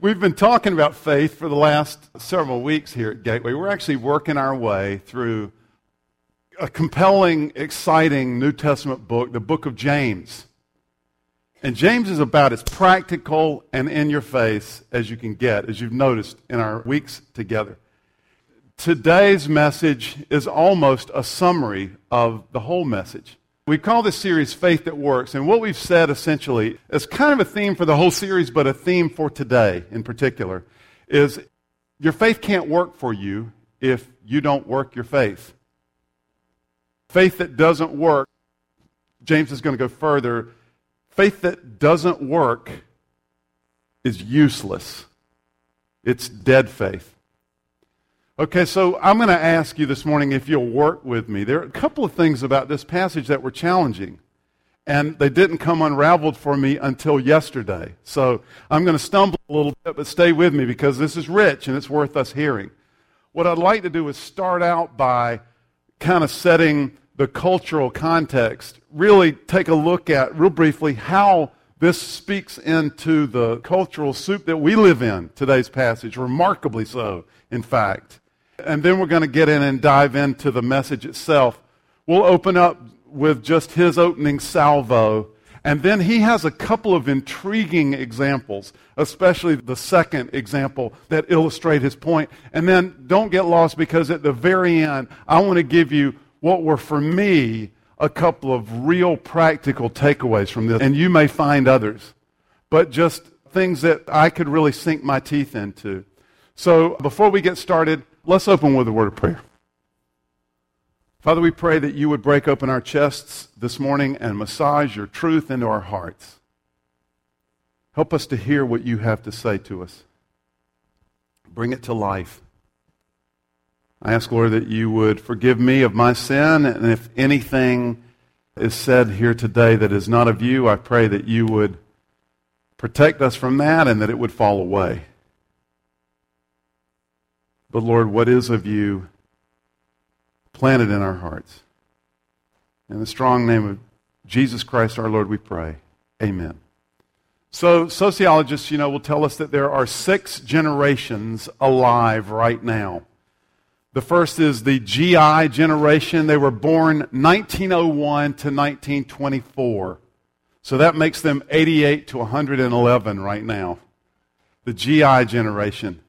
We've been talking about faith for the last several weeks here at Gateway. We're actually working our way through a compelling, exciting New Testament book, the book of James. And James is about as practical and in your face as you can get, as you've noticed in our weeks together. Today's message is almost a summary of the whole message. We call this series Faith That Works, and what we've said essentially is kind of a theme for the whole series, but a theme for today in particular is your faith can't work for you if you don't work your faith. Faith that doesn't work, James is going to go further, faith that doesn't work is useless. It's dead faith. Okay, so I'm going to ask you this morning if you'll work with me. There are a couple of things about this passage that were challenging, and they didn't come unraveled for me until yesterday. So I'm going to stumble a little bit, but stay with me because this is rich and it's worth us hearing. What I'd like to do is start out by kind of setting the cultural context, really take a look at, real briefly, how this speaks into the cultural soup that we live in, today's passage, remarkably so, in fact. And then we're going to get in and dive into the message itself. We'll open up with just his opening salvo. And then he has a couple of intriguing examples, especially the second example that illustrate his point. And then don't get lost because at the very end, I want to give you what were for me a couple of real practical takeaways from this. And you may find others, but just things that I could really sink my teeth into. So before we get started, Let's open with a word of prayer. Father, we pray that you would break open our chests this morning and massage your truth into our hearts. Help us to hear what you have to say to us. Bring it to life. I ask, Lord, that you would forgive me of my sin, and if anything is said here today that is not of you, I pray that you would protect us from that and that it would fall away. But Lord, what is of you planted in our hearts? In the strong name of Jesus Christ our Lord, we pray. Amen. So, sociologists, you know, will tell us that there are six generations alive right now. The first is the GI generation. They were born 1901 to 1924. So that makes them 88 to 111 right now. The GI generation.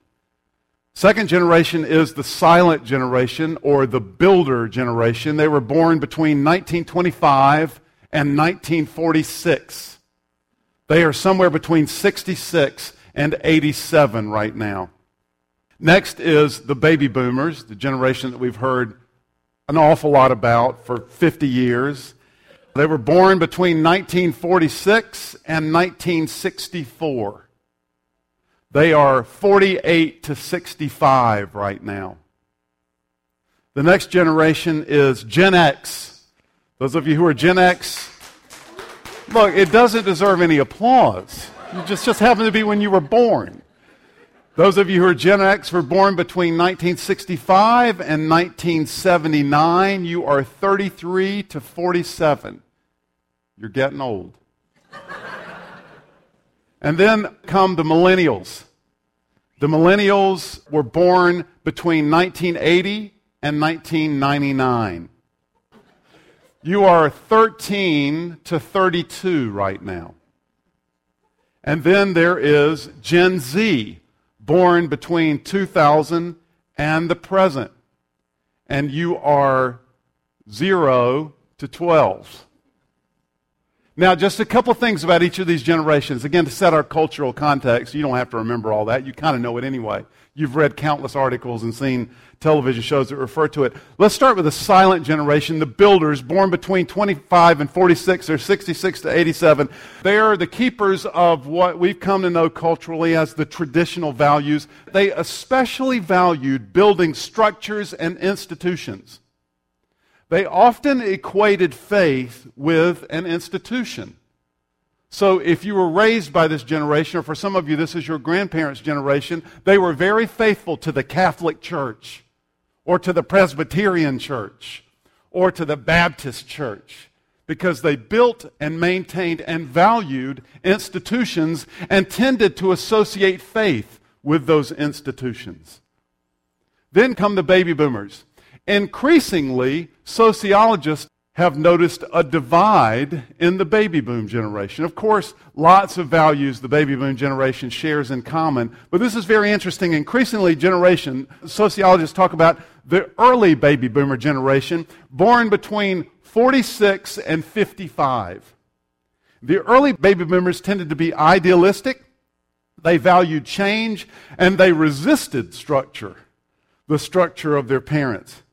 Second generation is the silent generation or the builder generation. They were born between 1925 and 1946. They are somewhere between 66 and 87 right now. Next is the baby boomers, the generation that we've heard an awful lot about for 50 years. They were born between 1946 and 1964. They are 48 to 65 right now. The next generation is Gen X. Those of you who are Gen X, look, it doesn't deserve any applause. It just, just happened to be when you were born. Those of you who are Gen X were born between 1965 and 1979. You are 33 to 47. You're getting old. And then come the millennials. The millennials were born between 1980 and 1999. You are 13 to 32 right now. And then there is Gen Z, born between 2000 and the present. And you are 0 to 12. Now, just a couple things about each of these generations. Again, to set our cultural context, you don't have to remember all that. You kind of know it anyway. You've read countless articles and seen television shows that refer to it. Let's start with the silent generation, the builders, born between 25 and 46 or 66 to 87. They are the keepers of what we've come to know culturally as the traditional values. They especially valued building structures and institutions. They often equated faith with an institution. So if you were raised by this generation, or for some of you, this is your grandparents' generation, they were very faithful to the Catholic Church, or to the Presbyterian Church, or to the Baptist Church. because they built and maintained and valued institutions and tended to associate faith with those institutions. Then come the baby boomers. Increasingly, sociologists have noticed a divide in the baby boom generation. Of course, lots of values the baby boom generation shares in common, but this is very interesting. Increasingly, generation sociologists talk about the early baby boomer generation, born between 46 and 55. The early baby boomers tended to be idealistic, they valued change, and they resisted structure, the structure of their parents.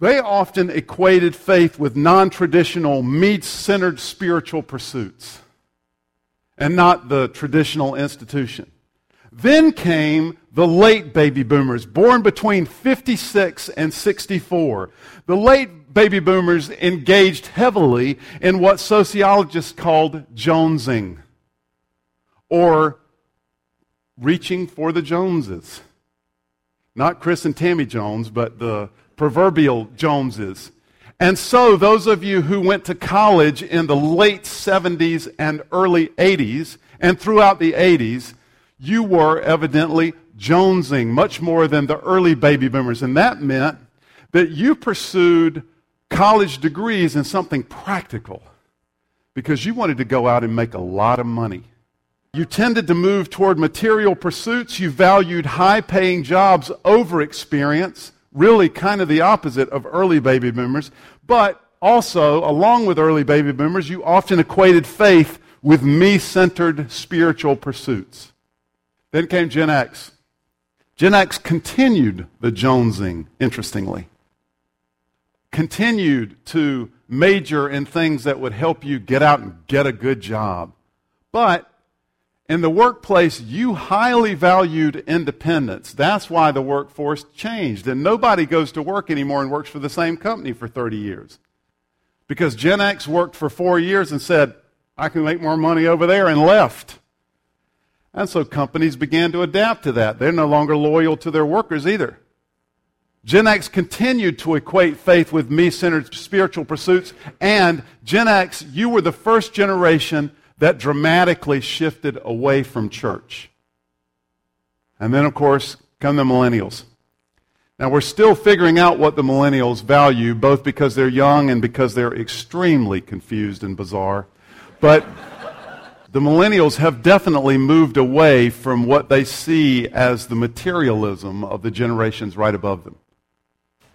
They often equated faith with non traditional, me centered spiritual pursuits and not the traditional institution. Then came the late baby boomers, born between 56 and 64. The late baby boomers engaged heavily in what sociologists called jonesing or reaching for the Joneses. Not Chris and Tammy Jones, but the proverbial Joneses. And so, those of you who went to college in the late 70s and early 80s, and throughout the 80s, you were evidently jonesing much more than the early baby boomers. And that meant that you pursued college degrees in something practical because you wanted to go out and make a lot of money. You tended to move toward material pursuits. You valued high paying jobs over experience, really kind of the opposite of early baby boomers. But also, along with early baby boomers, you often equated faith with me centered spiritual pursuits. Then came Gen X. Gen X continued the jonesing, interestingly. Continued to major in things that would help you get out and get a good job. But in the workplace, you highly valued independence. That's why the workforce changed. And nobody goes to work anymore and works for the same company for 30 years. Because Gen X worked for four years and said, I can make more money over there, and left. And so companies began to adapt to that. They're no longer loyal to their workers either. Gen X continued to equate faith with me centered spiritual pursuits. And Gen X, you were the first generation that dramatically shifted away from church. And then, of course, come the millennials. Now, we're still figuring out what the millennials value, both because they're young and because they're extremely confused and bizarre. But the millennials have definitely moved away from what they see as the materialism of the generations right above them.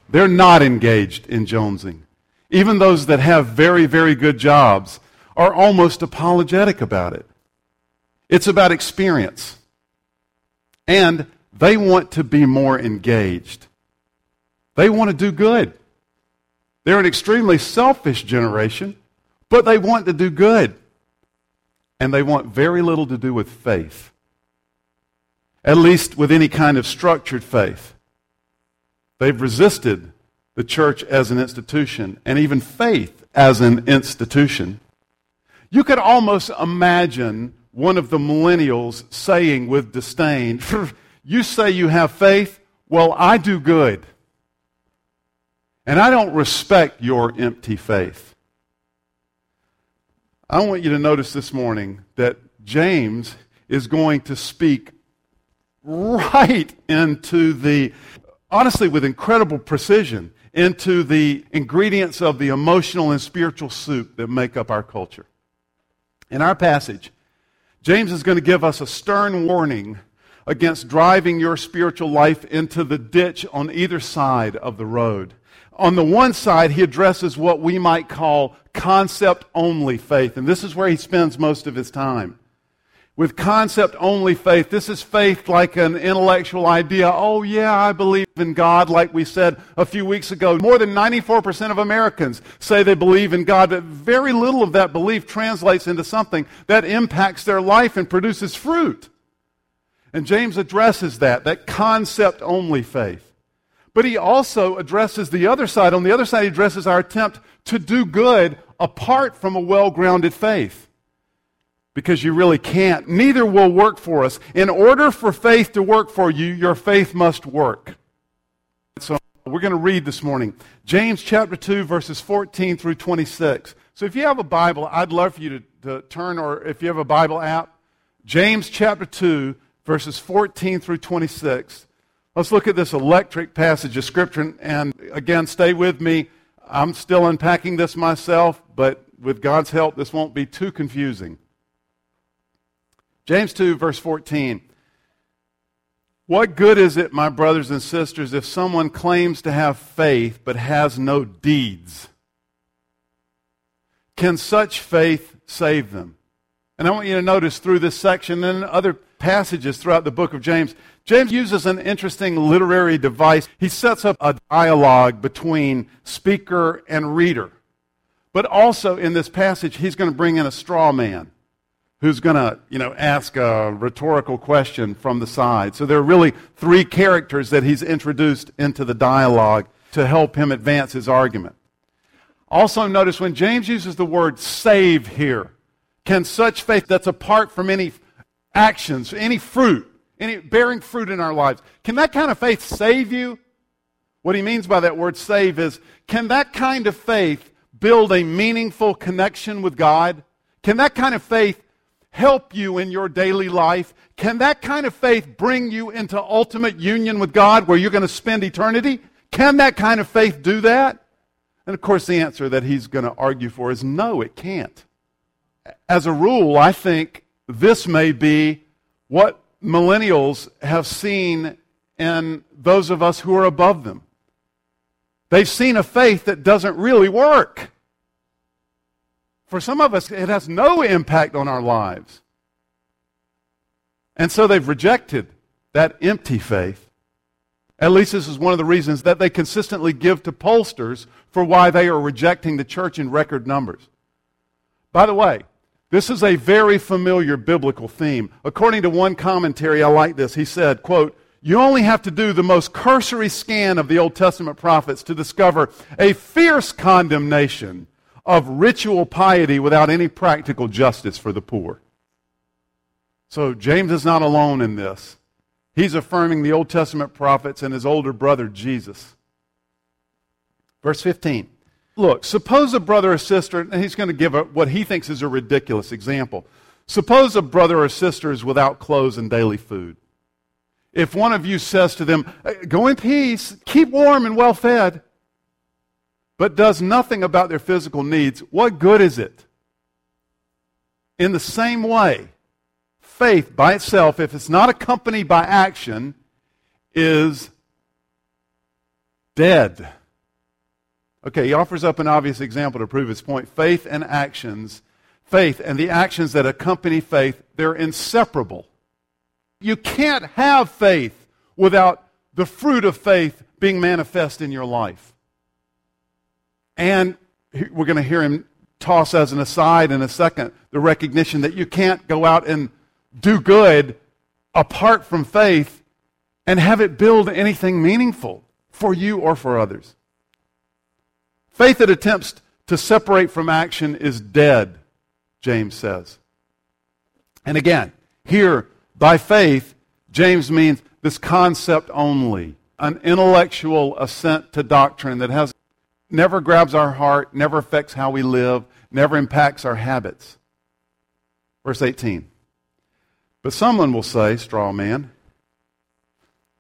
They're not engaged in jonesing. Even those that have very, very good jobs are almost apologetic about it. It's about experience. And they want to be more engaged. They want to do good. They're an extremely selfish generation, but they want to do good and they want very little to do with faith, at least with any kind of structured faith. They've resisted the church as an institution and even faith as an institution. You could almost imagine one of the millennials saying with disdain, You say you have faith? Well, I do good. And I don't respect your empty faith. I want you to notice this morning that James is going to speak right into the, honestly, with incredible precision, into the ingredients of the emotional and spiritual soup that make up our culture. In our passage, James is going to give us a stern warning against driving your spiritual life into the ditch on either side of the road. On the one side, he addresses what we might call concept only faith, and this is where he spends most of his time. With concept only faith, this is faith like an intellectual idea. Oh, yeah, I believe in God, like we said a few weeks ago. More than 94% of Americans say they believe in God, but very little of that belief translates into something that impacts their life and produces fruit. And James addresses that, that concept only faith. But he also addresses the other side. On the other side, he addresses our attempt to do good apart from a well grounded faith. Because you really can't. Neither will work for us. In order for faith to work for you, your faith must work. So we're going to read this morning James chapter 2, verses 14 through 26. So if you have a Bible, I'd love for you to, to turn, or if you have a Bible app, James chapter 2, verses 14 through 26. Let's look at this electric passage of Scripture. And again, stay with me. I'm still unpacking this myself, but with God's help, this won't be too confusing. James 2, verse 14. What good is it, my brothers and sisters, if someone claims to have faith but has no deeds? Can such faith save them? And I want you to notice through this section and other passages throughout the book of James, James uses an interesting literary device. He sets up a dialogue between speaker and reader. But also in this passage, he's going to bring in a straw man who's going to, you know, ask a rhetorical question from the side. So there are really three characters that he's introduced into the dialogue to help him advance his argument. Also notice when James uses the word save here, can such faith that's apart from any actions, any fruit, any bearing fruit in our lives, can that kind of faith save you? What he means by that word save is can that kind of faith build a meaningful connection with God? Can that kind of faith help you in your daily life? Can that kind of faith bring you into ultimate union with God where you're going to spend eternity? Can that kind of faith do that? And of course, the answer that he's going to argue for is no, it can't as a rule, I think this may be what millennials have seen in those of us who are above them. They've seen a faith that doesn't really work. For some of us, it has no impact on our lives. And so they've rejected that empty faith. At least this is one of the reasons that they consistently give to pollsters for why they are rejecting the church in record numbers. By the way, this is a very familiar biblical theme. According to one commentary, I like this. He said, quote, you only have to do the most cursory scan of the Old Testament prophets to discover a fierce condemnation of ritual piety without any practical justice for the poor. So James is not alone in this. He's affirming the Old Testament prophets and his older brother Jesus. Verse 15. Look, suppose a brother or sister, and he's going to give a, what he thinks is a ridiculous example. Suppose a brother or sister is without clothes and daily food. If one of you says to them, Go in peace, keep warm and well fed, but does nothing about their physical needs, what good is it? In the same way, faith by itself, if it's not accompanied by action, is dead. Okay, he offers up an obvious example to prove his point. Faith and actions, faith and the actions that accompany faith, they're inseparable. You can't have faith without the fruit of faith being manifest in your life. And we're going to hear him toss as an aside in a second the recognition that you can't go out and do good apart from faith and have it build anything meaningful for you or for others. Faith that attempts to separate from action is dead, James says. And again, here, by faith, James means this concept only, an intellectual assent to doctrine that has never grabs our heart, never affects how we live, never impacts our habits. Verse 18. But someone will say, straw man,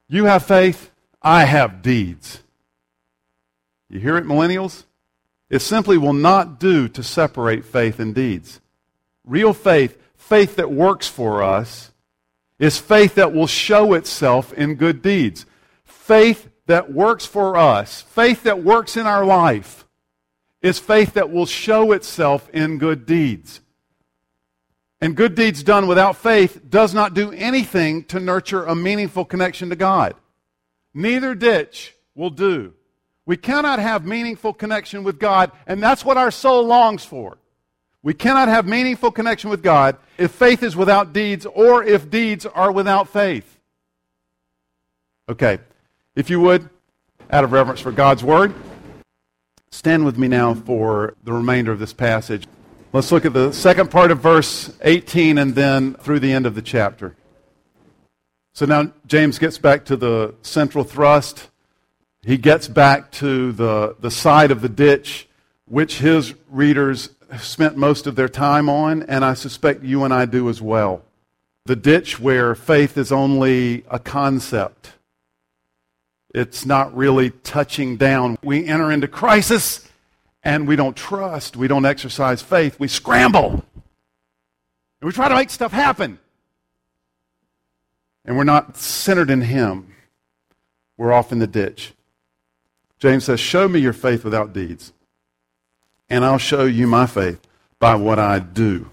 you have faith, I have deeds. You hear it, millennials? It simply will not do to separate faith and deeds. Real faith, faith that works for us, is faith that will show itself in good deeds. Faith that works for us, faith that works in our life, is faith that will show itself in good deeds. And good deeds done without faith does not do anything to nurture a meaningful connection to God. Neither ditch will do we cannot have meaningful connection with God, and that's what our soul longs for. We cannot have meaningful connection with God if faith is without deeds or if deeds are without faith. Okay, if you would, out of reverence for God's Word, stand with me now for the remainder of this passage. Let's look at the second part of verse 18 and then through the end of the chapter. So now James gets back to the central thrust he gets back to the, the side of the ditch which his readers spent most of their time on, and I suspect you and I do as well. The ditch where faith is only a concept. It's not really touching down. We enter into crisis and we don't trust. We don't exercise faith. We scramble. And we try to make stuff happen. And we're not centered in Him. We're off in the ditch. James says, Show me your faith without deeds and I'll show you my faith by what I do.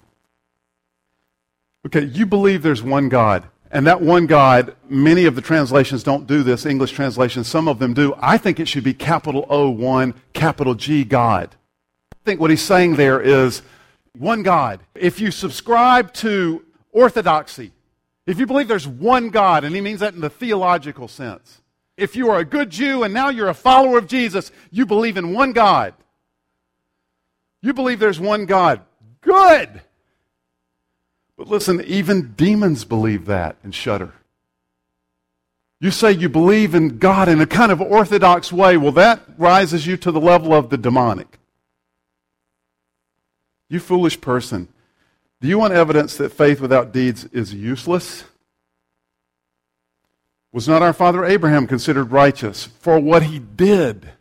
Okay, you believe there's one God. And that one God, many of the translations don't do this, English translations, some of them do. I think it should be capital O, one, capital G, God. I think what he's saying there is one God. If you subscribe to orthodoxy, if you believe there's one God, and he means that in the theological sense, if you are a good Jew and now you're a follower of Jesus, you believe in one God. You believe there's one God. Good. But listen, even demons believe that and shudder. You say you believe in God in a kind of orthodox way. Well, that rises you to the level of the demonic. You foolish person. Do you want evidence that faith without deeds is useless? Was not our father Abraham considered righteous for what he did?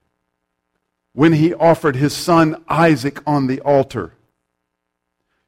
when he offered his son Isaac on the altar.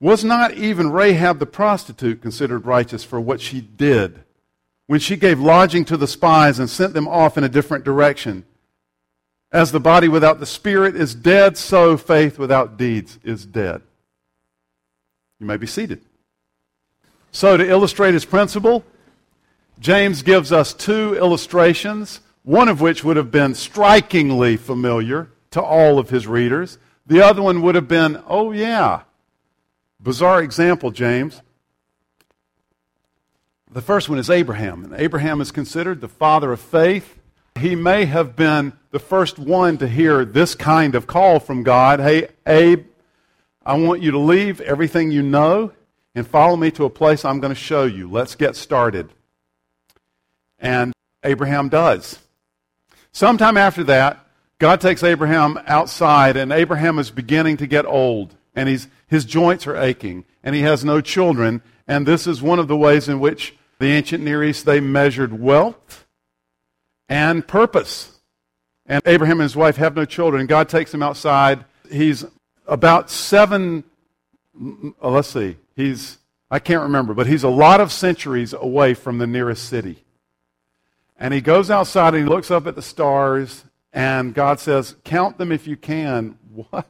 was not even Rahab the prostitute considered righteous for what she did when she gave lodging to the spies and sent them off in a different direction? As the body without the spirit is dead, so faith without deeds is dead. You may be seated. So, to illustrate his principle, James gives us two illustrations one of which would have been strikingly familiar to all of his readers. The other one would have been, oh, yeah. Bizarre example, James. The first one is Abraham. And Abraham is considered the father of faith. He may have been the first one to hear this kind of call from God Hey, Abe, I want you to leave everything you know and follow me to a place I'm going to show you. Let's get started. And Abraham does. Sometime after that, God takes Abraham outside, and Abraham is beginning to get old, and he's, his joints are aching, and he has no children. And this is one of the ways in which the ancient Near East they measured wealth and purpose. And Abraham and his wife have no children. God takes him outside. He's about seven, uh, let's see, he's, I can't remember, but he's a lot of centuries away from the nearest city. And he goes outside and he looks up at the stars, and God says, Count them if you can. What?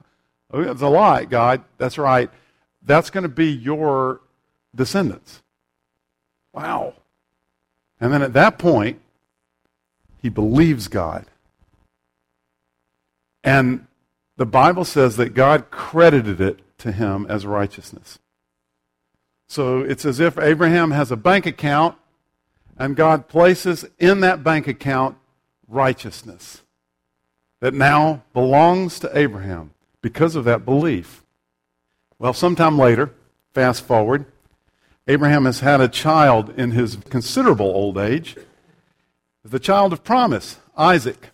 Oh, it's a lot, God. That's right. That's going to be your descendants. Wow. And then at that point, he believes God. And the Bible says that God credited it to him as righteousness. So it's as if Abraham has a bank account and God places in that bank account righteousness that now belongs to Abraham because of that belief. Well, sometime later, fast forward, Abraham has had a child in his considerable old age, the child of promise, Isaac.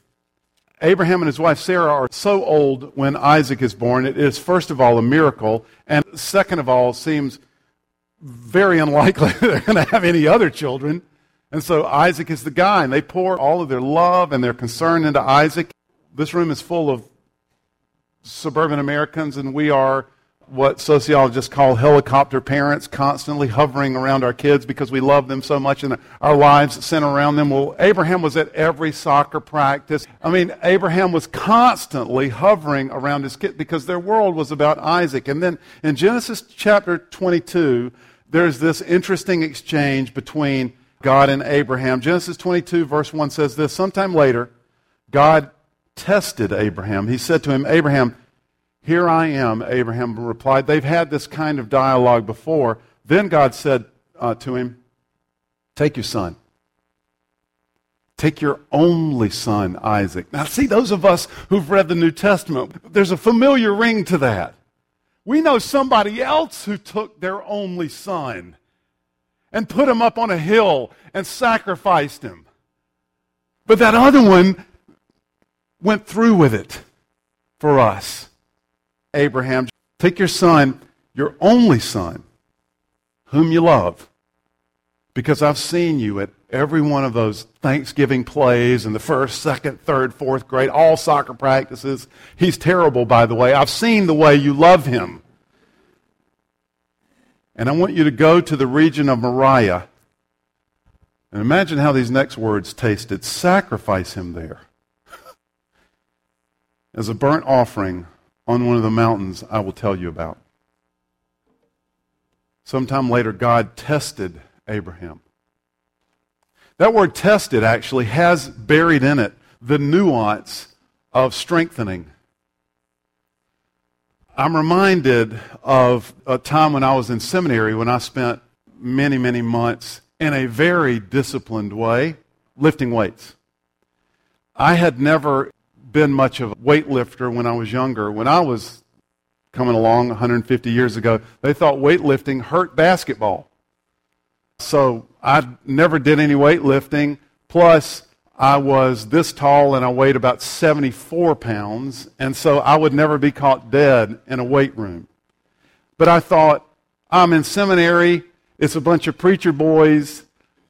Abraham and his wife Sarah are so old when Isaac is born. It is, first of all, a miracle, and second of all, seems very unlikely they're going to have any other children. And so Isaac is the guy, and they pour all of their love and their concern into Isaac. This room is full of suburban Americans, and we are what sociologists call helicopter parents, constantly hovering around our kids because we love them so much and our lives center around them. Well, Abraham was at every soccer practice. I mean, Abraham was constantly hovering around his kid because their world was about Isaac. And then in Genesis chapter 22, there's this interesting exchange between God and Abraham. Genesis 22, verse 1 says this Sometime later, God tested Abraham. He said to him, Abraham, Here I am, Abraham replied. They've had this kind of dialogue before. Then God said uh, to him, Take your son. Take your only son, Isaac. Now, see, those of us who've read the New Testament, there's a familiar ring to that. We know somebody else who took their only son and put him up on a hill and sacrificed him. But that other one went through with it for us. Abraham, take your son, your only son, whom you love, because I've seen you at every one of those Thanksgiving plays in the first, second, third, fourth grade, all soccer practices. He's terrible, by the way. I've seen the way you love him. And I want you to go to the region of Moriah. And imagine how these next words tasted. Sacrifice him there as a burnt offering on one of the mountains I will tell you about. Sometime later, God tested Abraham. That word tested actually has buried in it the nuance of strengthening. I'm reminded of a time when I was in seminary when I spent many, many months in a very disciplined way lifting weights. I had never been much of a weightlifter when I was younger. When I was coming along 150 years ago, they thought weightlifting hurt basketball. So I never did any weightlifting. Plus, I was this tall and I weighed about 74 pounds, and so I would never be caught dead in a weight room. But I thought, I'm in seminary, it's a bunch of preacher boys,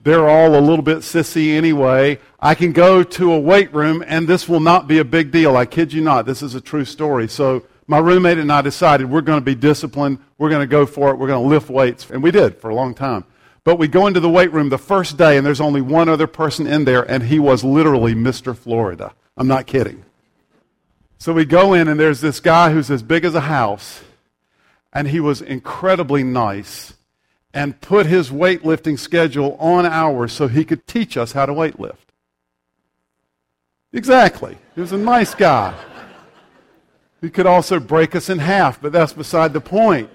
they're all a little bit sissy anyway. I can go to a weight room and this will not be a big deal. I kid you not. This is a true story. So my roommate and I decided we're going to be disciplined. We're going to go for it. We're going to lift weights. And we did for a long time. But we go into the weight room the first day, and there's only one other person in there, and he was literally Mr. Florida. I'm not kidding. So we go in, and there's this guy who's as big as a house, and he was incredibly nice and put his weightlifting schedule on ours so he could teach us how to weightlift. Exactly. He was a nice guy. He could also break us in half, but that's beside the point.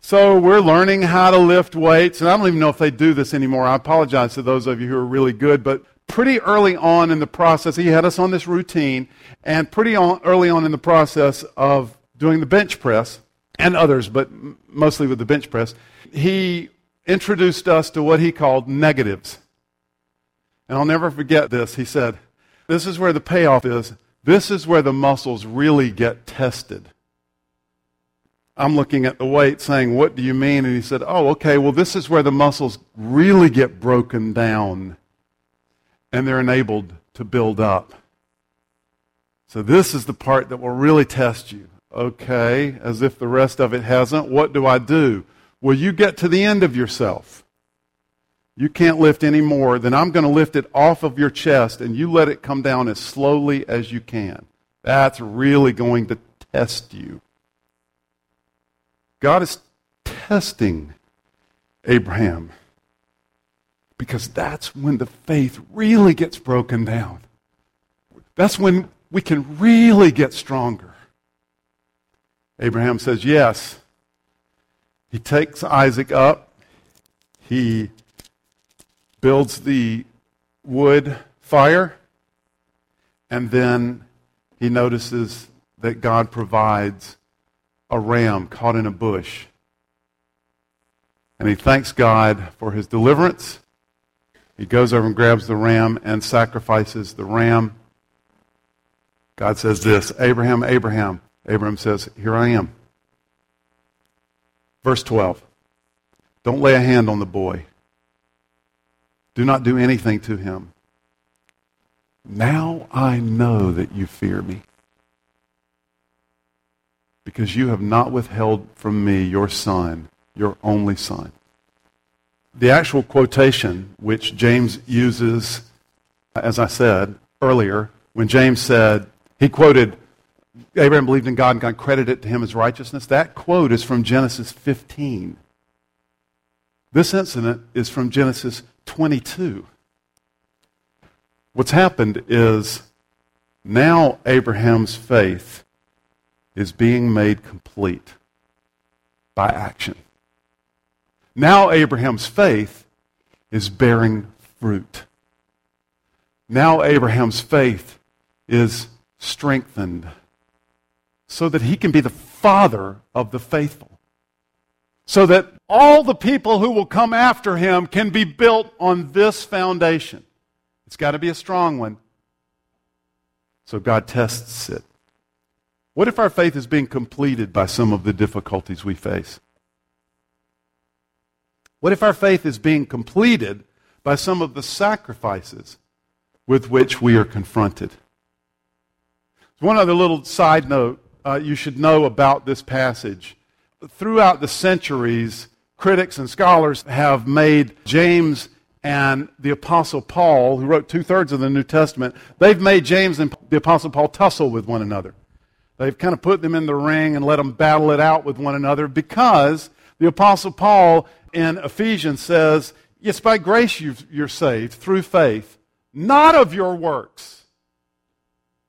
So we're learning how to lift weights, and I don't even know if they do this anymore. I apologize to those of you who are really good, but pretty early on in the process, he had us on this routine, and pretty on, early on in the process of doing the bench press, and others, but mostly with the bench press, he introduced us to what he called negatives. And I'll never forget this. He said, This is where the payoff is. This is where the muscles really get tested. I'm looking at the weight saying, What do you mean? And he said, Oh, okay, well, this is where the muscles really get broken down and they're enabled to build up. So, this is the part that will really test you. Okay, as if the rest of it hasn't. What do I do? Well, you get to the end of yourself. You can't lift any more, then I'm going to lift it off of your chest and you let it come down as slowly as you can. That's really going to test you. God is testing Abraham because that's when the faith really gets broken down. That's when we can really get stronger. Abraham says, Yes. He takes Isaac up. He builds the wood fire. And then he notices that God provides a ram caught in a bush. And he thanks God for his deliverance. He goes over and grabs the ram and sacrifices the ram. God says this Abraham, Abraham. Abraham says, Here I am. Verse 12. Don't lay a hand on the boy. Do not do anything to him. Now I know that you fear me because you have not withheld from me your son, your only son. The actual quotation, which James uses, as I said earlier, when James said, he quoted, Abraham believed in God and God credited it to him as righteousness. That quote is from Genesis 15. This incident is from Genesis 22. What's happened is now Abraham's faith is being made complete by action. Now Abraham's faith is bearing fruit. Now Abraham's faith is strengthened so that he can be the father of the faithful. So that all the people who will come after him can be built on this foundation. It's got to be a strong one. So God tests it. What if our faith is being completed by some of the difficulties we face? What if our faith is being completed by some of the sacrifices with which we are confronted? One other little side note uh, you should know about this passage. Throughout the centuries, critics and scholars have made James and the Apostle Paul, who wrote two thirds of the New Testament, they've made James and the Apostle Paul tussle with one another. They've kind of put them in the ring and let them battle it out with one another because the Apostle Paul in Ephesians says, It's by grace you're saved through faith, not of your works.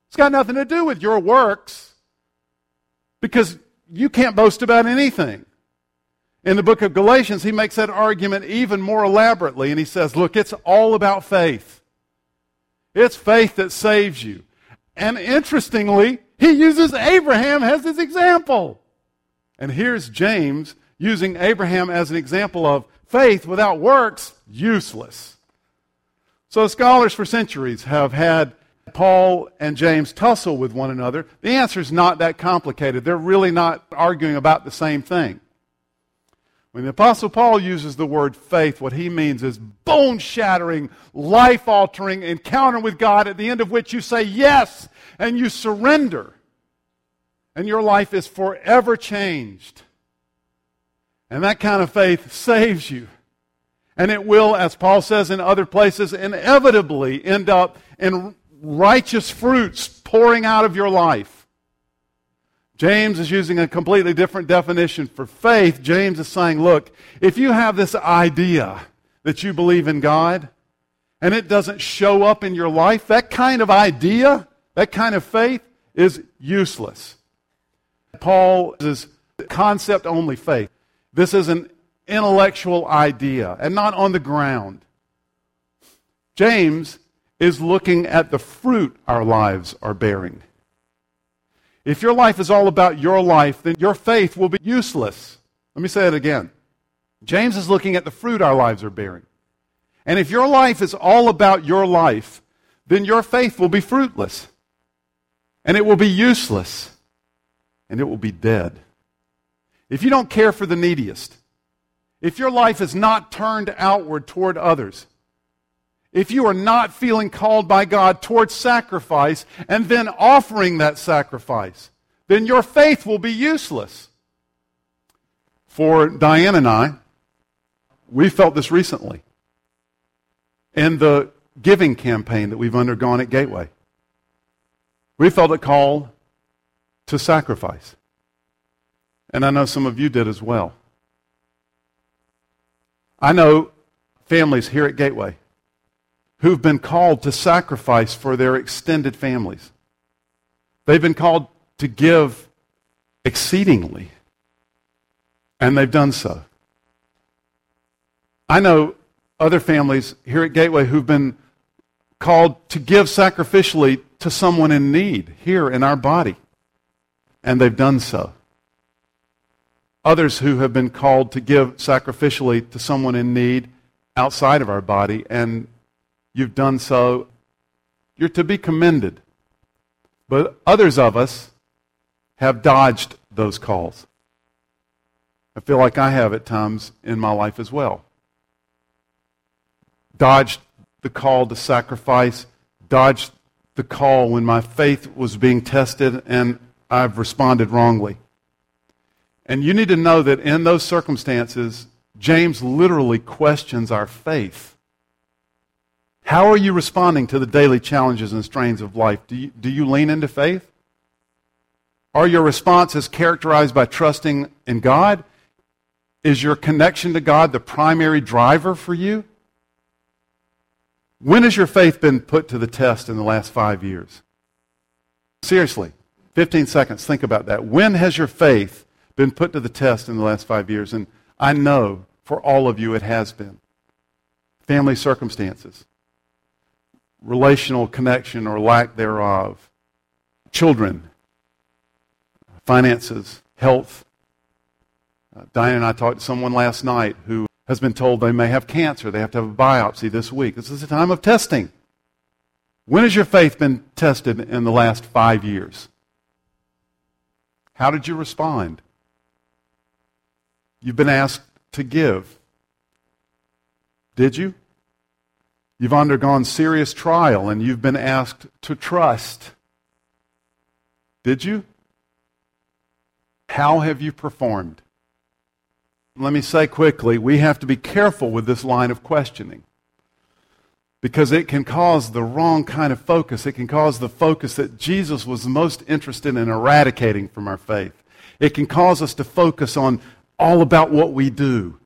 It's got nothing to do with your works because you can't boast about anything. In the book of Galatians, he makes that argument even more elaborately, and he says, Look, it's all about faith. It's faith that saves you. And interestingly, he uses Abraham as his example. And here's James using Abraham as an example of faith without works, useless. So scholars for centuries have had Paul and James tussle with one another. The answer is not that complicated. They're really not arguing about the same thing. When the Apostle Paul uses the word faith, what he means is bone shattering, life altering encounter with God at the end of which you say yes and you surrender. And your life is forever changed. And that kind of faith saves you. And it will, as Paul says in other places, inevitably end up in righteous fruits pouring out of your life. James is using a completely different definition for faith. James is saying, look, if you have this idea that you believe in God and it doesn't show up in your life, that kind of idea, that kind of faith is useless. Paul is concept only faith. This is an intellectual idea and not on the ground. James is looking at the fruit our lives are bearing. If your life is all about your life, then your faith will be useless. Let me say it again. James is looking at the fruit our lives are bearing. And if your life is all about your life, then your faith will be fruitless. And it will be useless. And it will be dead. If you don't care for the neediest, if your life is not turned outward toward others, if you are not feeling called by God towards sacrifice and then offering that sacrifice, then your faith will be useless. For Diane and I, we felt this recently in the giving campaign that we've undergone at Gateway. We felt a call to sacrifice. And I know some of you did as well. I know families here at Gateway who've been called to sacrifice for their extended families. They've been called to give exceedingly, and they've done so. I know other families here at Gateway who've been called to give sacrificially to someone in need here in our body, and they've done so. Others who have been called to give sacrificially to someone in need outside of our body, and You've done so. You're to be commended. But others of us have dodged those calls. I feel like I have at times in my life as well. Dodged the call to sacrifice, dodged the call when my faith was being tested and I've responded wrongly. And you need to know that in those circumstances, James literally questions our faith. How are you responding to the daily challenges and strains of life? Do you, do you lean into faith? Are your responses characterized by trusting in God? Is your connection to God the primary driver for you? When has your faith been put to the test in the last five years? Seriously. 15 seconds, think about that. When has your faith been put to the test in the last five years? And I know for all of you it has been. Family circumstances, relational connection or lack thereof, children, finances, health. Uh, Diane and I talked to someone last night who has been told they may have cancer. They have to have a biopsy this week. This is a time of testing. When has your faith been tested in the last five years? How did you respond? You've been asked to give. Did you? You've undergone serious trial and you've been asked to trust. Did you? How have you performed? Let me say quickly we have to be careful with this line of questioning because it can cause the wrong kind of focus. It can cause the focus that Jesus was most interested in eradicating from our faith. It can cause us to focus on all about what we do.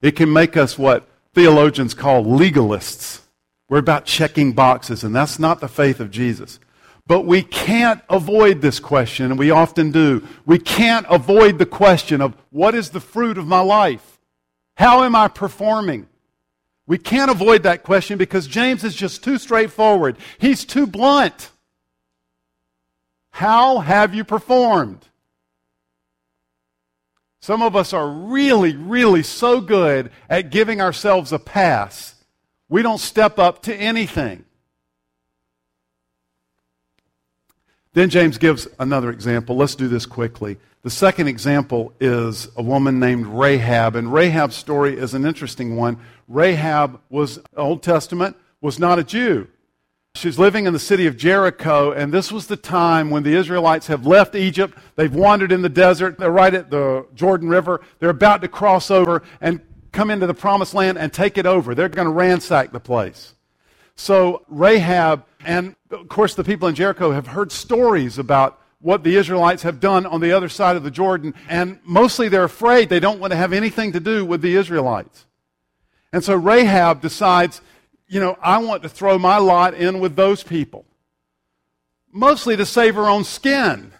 It can make us what theologians call legalists. We're about checking boxes, and that's not the faith of Jesus. But we can't avoid this question, and we often do. We can't avoid the question of what is the fruit of my life? How am I performing? We can't avoid that question because James is just too straightforward. He's too blunt. How have you performed? Some of us are really, really so good at giving ourselves a pass, we don't step up to anything. Then James gives another example. Let's do this quickly. The second example is a woman named Rahab, and Rahab's story is an interesting one. Rahab was Old Testament, was not a Jew. She's living in the city of Jericho, and this was the time when the Israelites have left Egypt. They've wandered in the desert. They're right at the Jordan River. They're about to cross over and come into the promised land and take it over. They're going to ransack the place. So Rahab, and of course the people in Jericho have heard stories about what the Israelites have done on the other side of the Jordan, and mostly they're afraid they don't want to have anything to do with the Israelites. And so Rahab decides, you know, I want to throw my lot in with those people, mostly to save her own skin.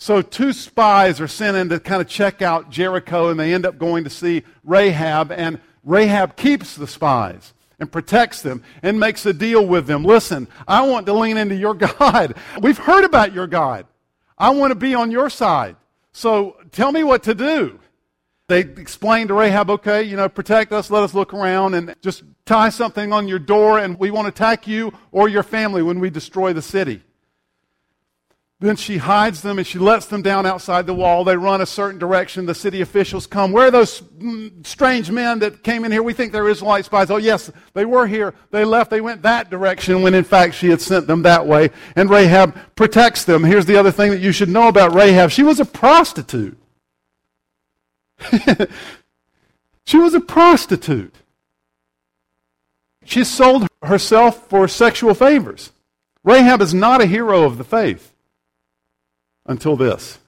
So two spies are sent in to kind of check out Jericho, and they end up going to see Rahab, and Rahab keeps the spies and protects them and makes a deal with them. Listen, I want to lean into your God. We've heard about your God. I want to be on your side. So tell me what to do. They explain to Rahab, okay, you know, protect us, let us look around, and just tie something on your door, and we won't attack you or your family when we destroy the city. Then she hides them and she lets them down outside the wall. They run a certain direction. The city officials come. Where are those mm, strange men that came in here? We think they're Israelite spies. Oh, yes, they were here. They left. They went that direction when in fact she had sent them that way. And Rahab protects them. Here's the other thing that you should know about Rahab she was a prostitute. she was a prostitute. She sold herself for sexual favors. Rahab is not a hero of the faith until this.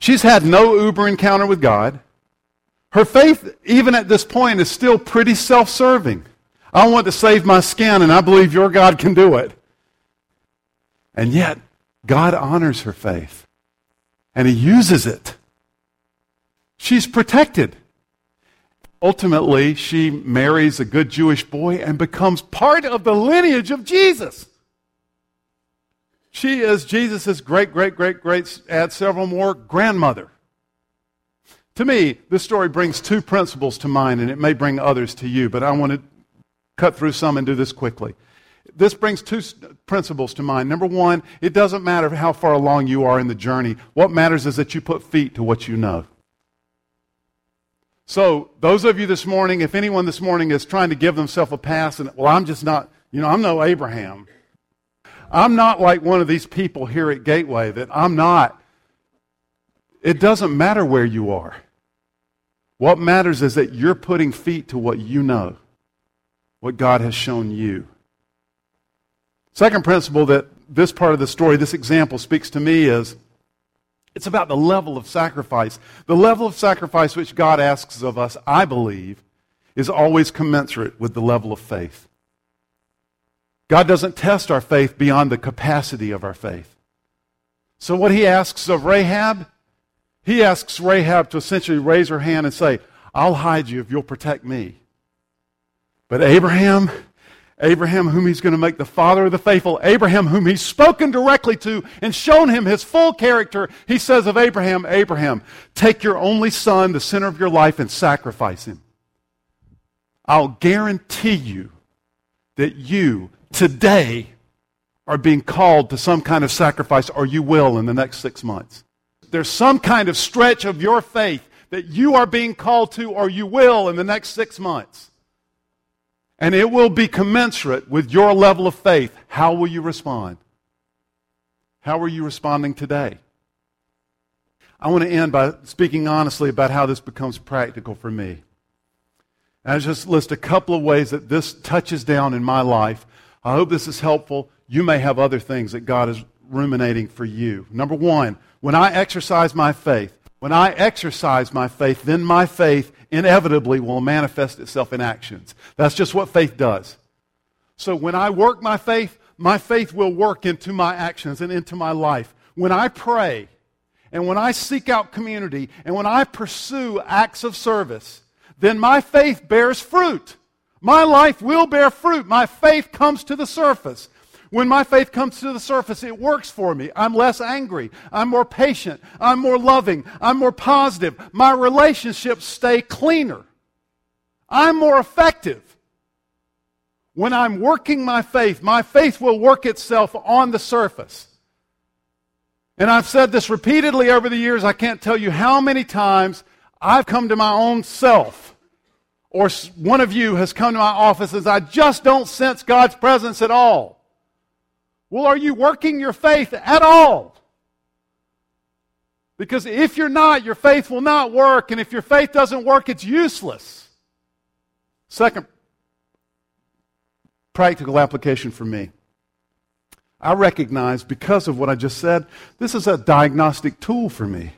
She's had no Uber encounter with God. Her faith, even at this point, is still pretty self serving. I want to save my skin, and I believe your God can do it. And yet, God honors her faith, and He uses it. She's protected. Ultimately, she marries a good Jewish boy and becomes part of the lineage of Jesus. She is Jesus' great, great, great, great, add several more, grandmother. To me, this story brings two principles to mind, and it may bring others to you, but I want to cut through some and do this quickly. This brings two principles to mind. Number one, it doesn't matter how far along you are in the journey. What matters is that you put feet to what you know. So, those of you this morning, if anyone this morning is trying to give themselves a pass, and, well, I'm just not, you know, I'm no Abraham. I'm not like one of these people here at Gateway that I'm not. It doesn't matter where you are. What matters is that you're putting feet to what you know, what God has shown you. Second principle that this part of the story, this example speaks to me is it's about the level of sacrifice. The level of sacrifice which God asks of us, I believe, is always commensurate with the level of faith. God doesn't test our faith beyond the capacity of our faith. So, what he asks of Rahab, he asks Rahab to essentially raise her hand and say, I'll hide you if you'll protect me. But Abraham, Abraham, whom he's going to make the father of the faithful, Abraham, whom he's spoken directly to and shown him his full character, he says of Abraham, Abraham, take your only son, the center of your life, and sacrifice him. I'll guarantee you that you today are being called to some kind of sacrifice, or you will in the next six months. There's some kind of stretch of your faith that you are being called to, or you will in the next six months. And it will be commensurate with your level of faith. How will you respond? How are you responding today? I want to end by speaking honestly about how this becomes practical for me. I just list a couple of ways that this touches down in my life. I hope this is helpful. You may have other things that God is ruminating for you. Number one, when I exercise my faith, when I exercise my faith, then my faith inevitably will manifest itself in actions. That's just what faith does. So when I work my faith, my faith will work into my actions and into my life. When I pray, and when I seek out community, and when I pursue acts of service, then my faith bears fruit. My life will bear fruit. My faith comes to the surface. When my faith comes to the surface, it works for me. I'm less angry. I'm more patient. I'm more loving. I'm more positive. My relationships stay cleaner. I'm more effective. When I'm working my faith, my faith will work itself on the surface. And I've said this repeatedly over the years. I can't tell you how many times I've come to my own self, or one of you has come to my office and says, I just don't sense God's presence at all. Well, are you working your faith at all? Because if you're not, your faith will not work. And if your faith doesn't work, it's useless. Second practical application for me. I recognize, because of what I just said, this is a diagnostic tool for me.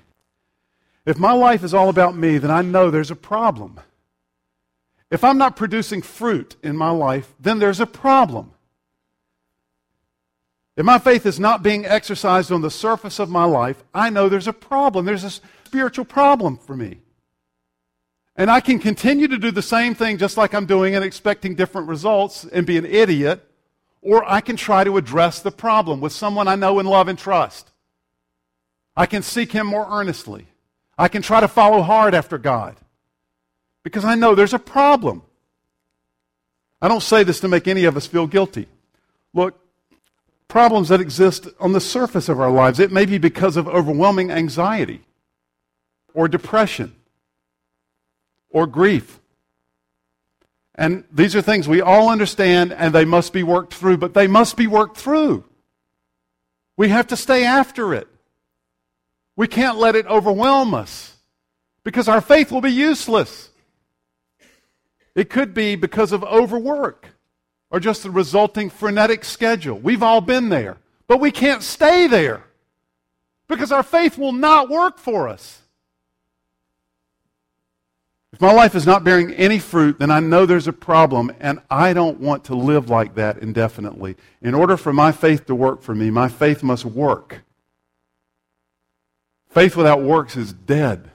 If my life is all about me, then I know there's a problem. If I'm not producing fruit in my life, then there's a problem. If my faith is not being exercised on the surface of my life, I know there's a problem. There's a spiritual problem for me. And I can continue to do the same thing just like I'm doing and expecting different results and be an idiot, or I can try to address the problem with someone I know and love and trust. I can seek Him more earnestly. I can try to follow hard after God because I know there's a problem. I don't say this to make any of us feel guilty. Look, problems that exist on the surface of our lives. It may be because of overwhelming anxiety or depression or grief. And these are things we all understand and they must be worked through, but they must be worked through. We have to stay after it. We can't let it overwhelm us because our faith will be useless. It could be because of overwork or just the resulting frenetic schedule. We've all been there. But we can't stay there because our faith will not work for us. If my life is not bearing any fruit, then I know there's a problem, and I don't want to live like that indefinitely. In order for my faith to work for me, my faith must work. Faith without works is dead.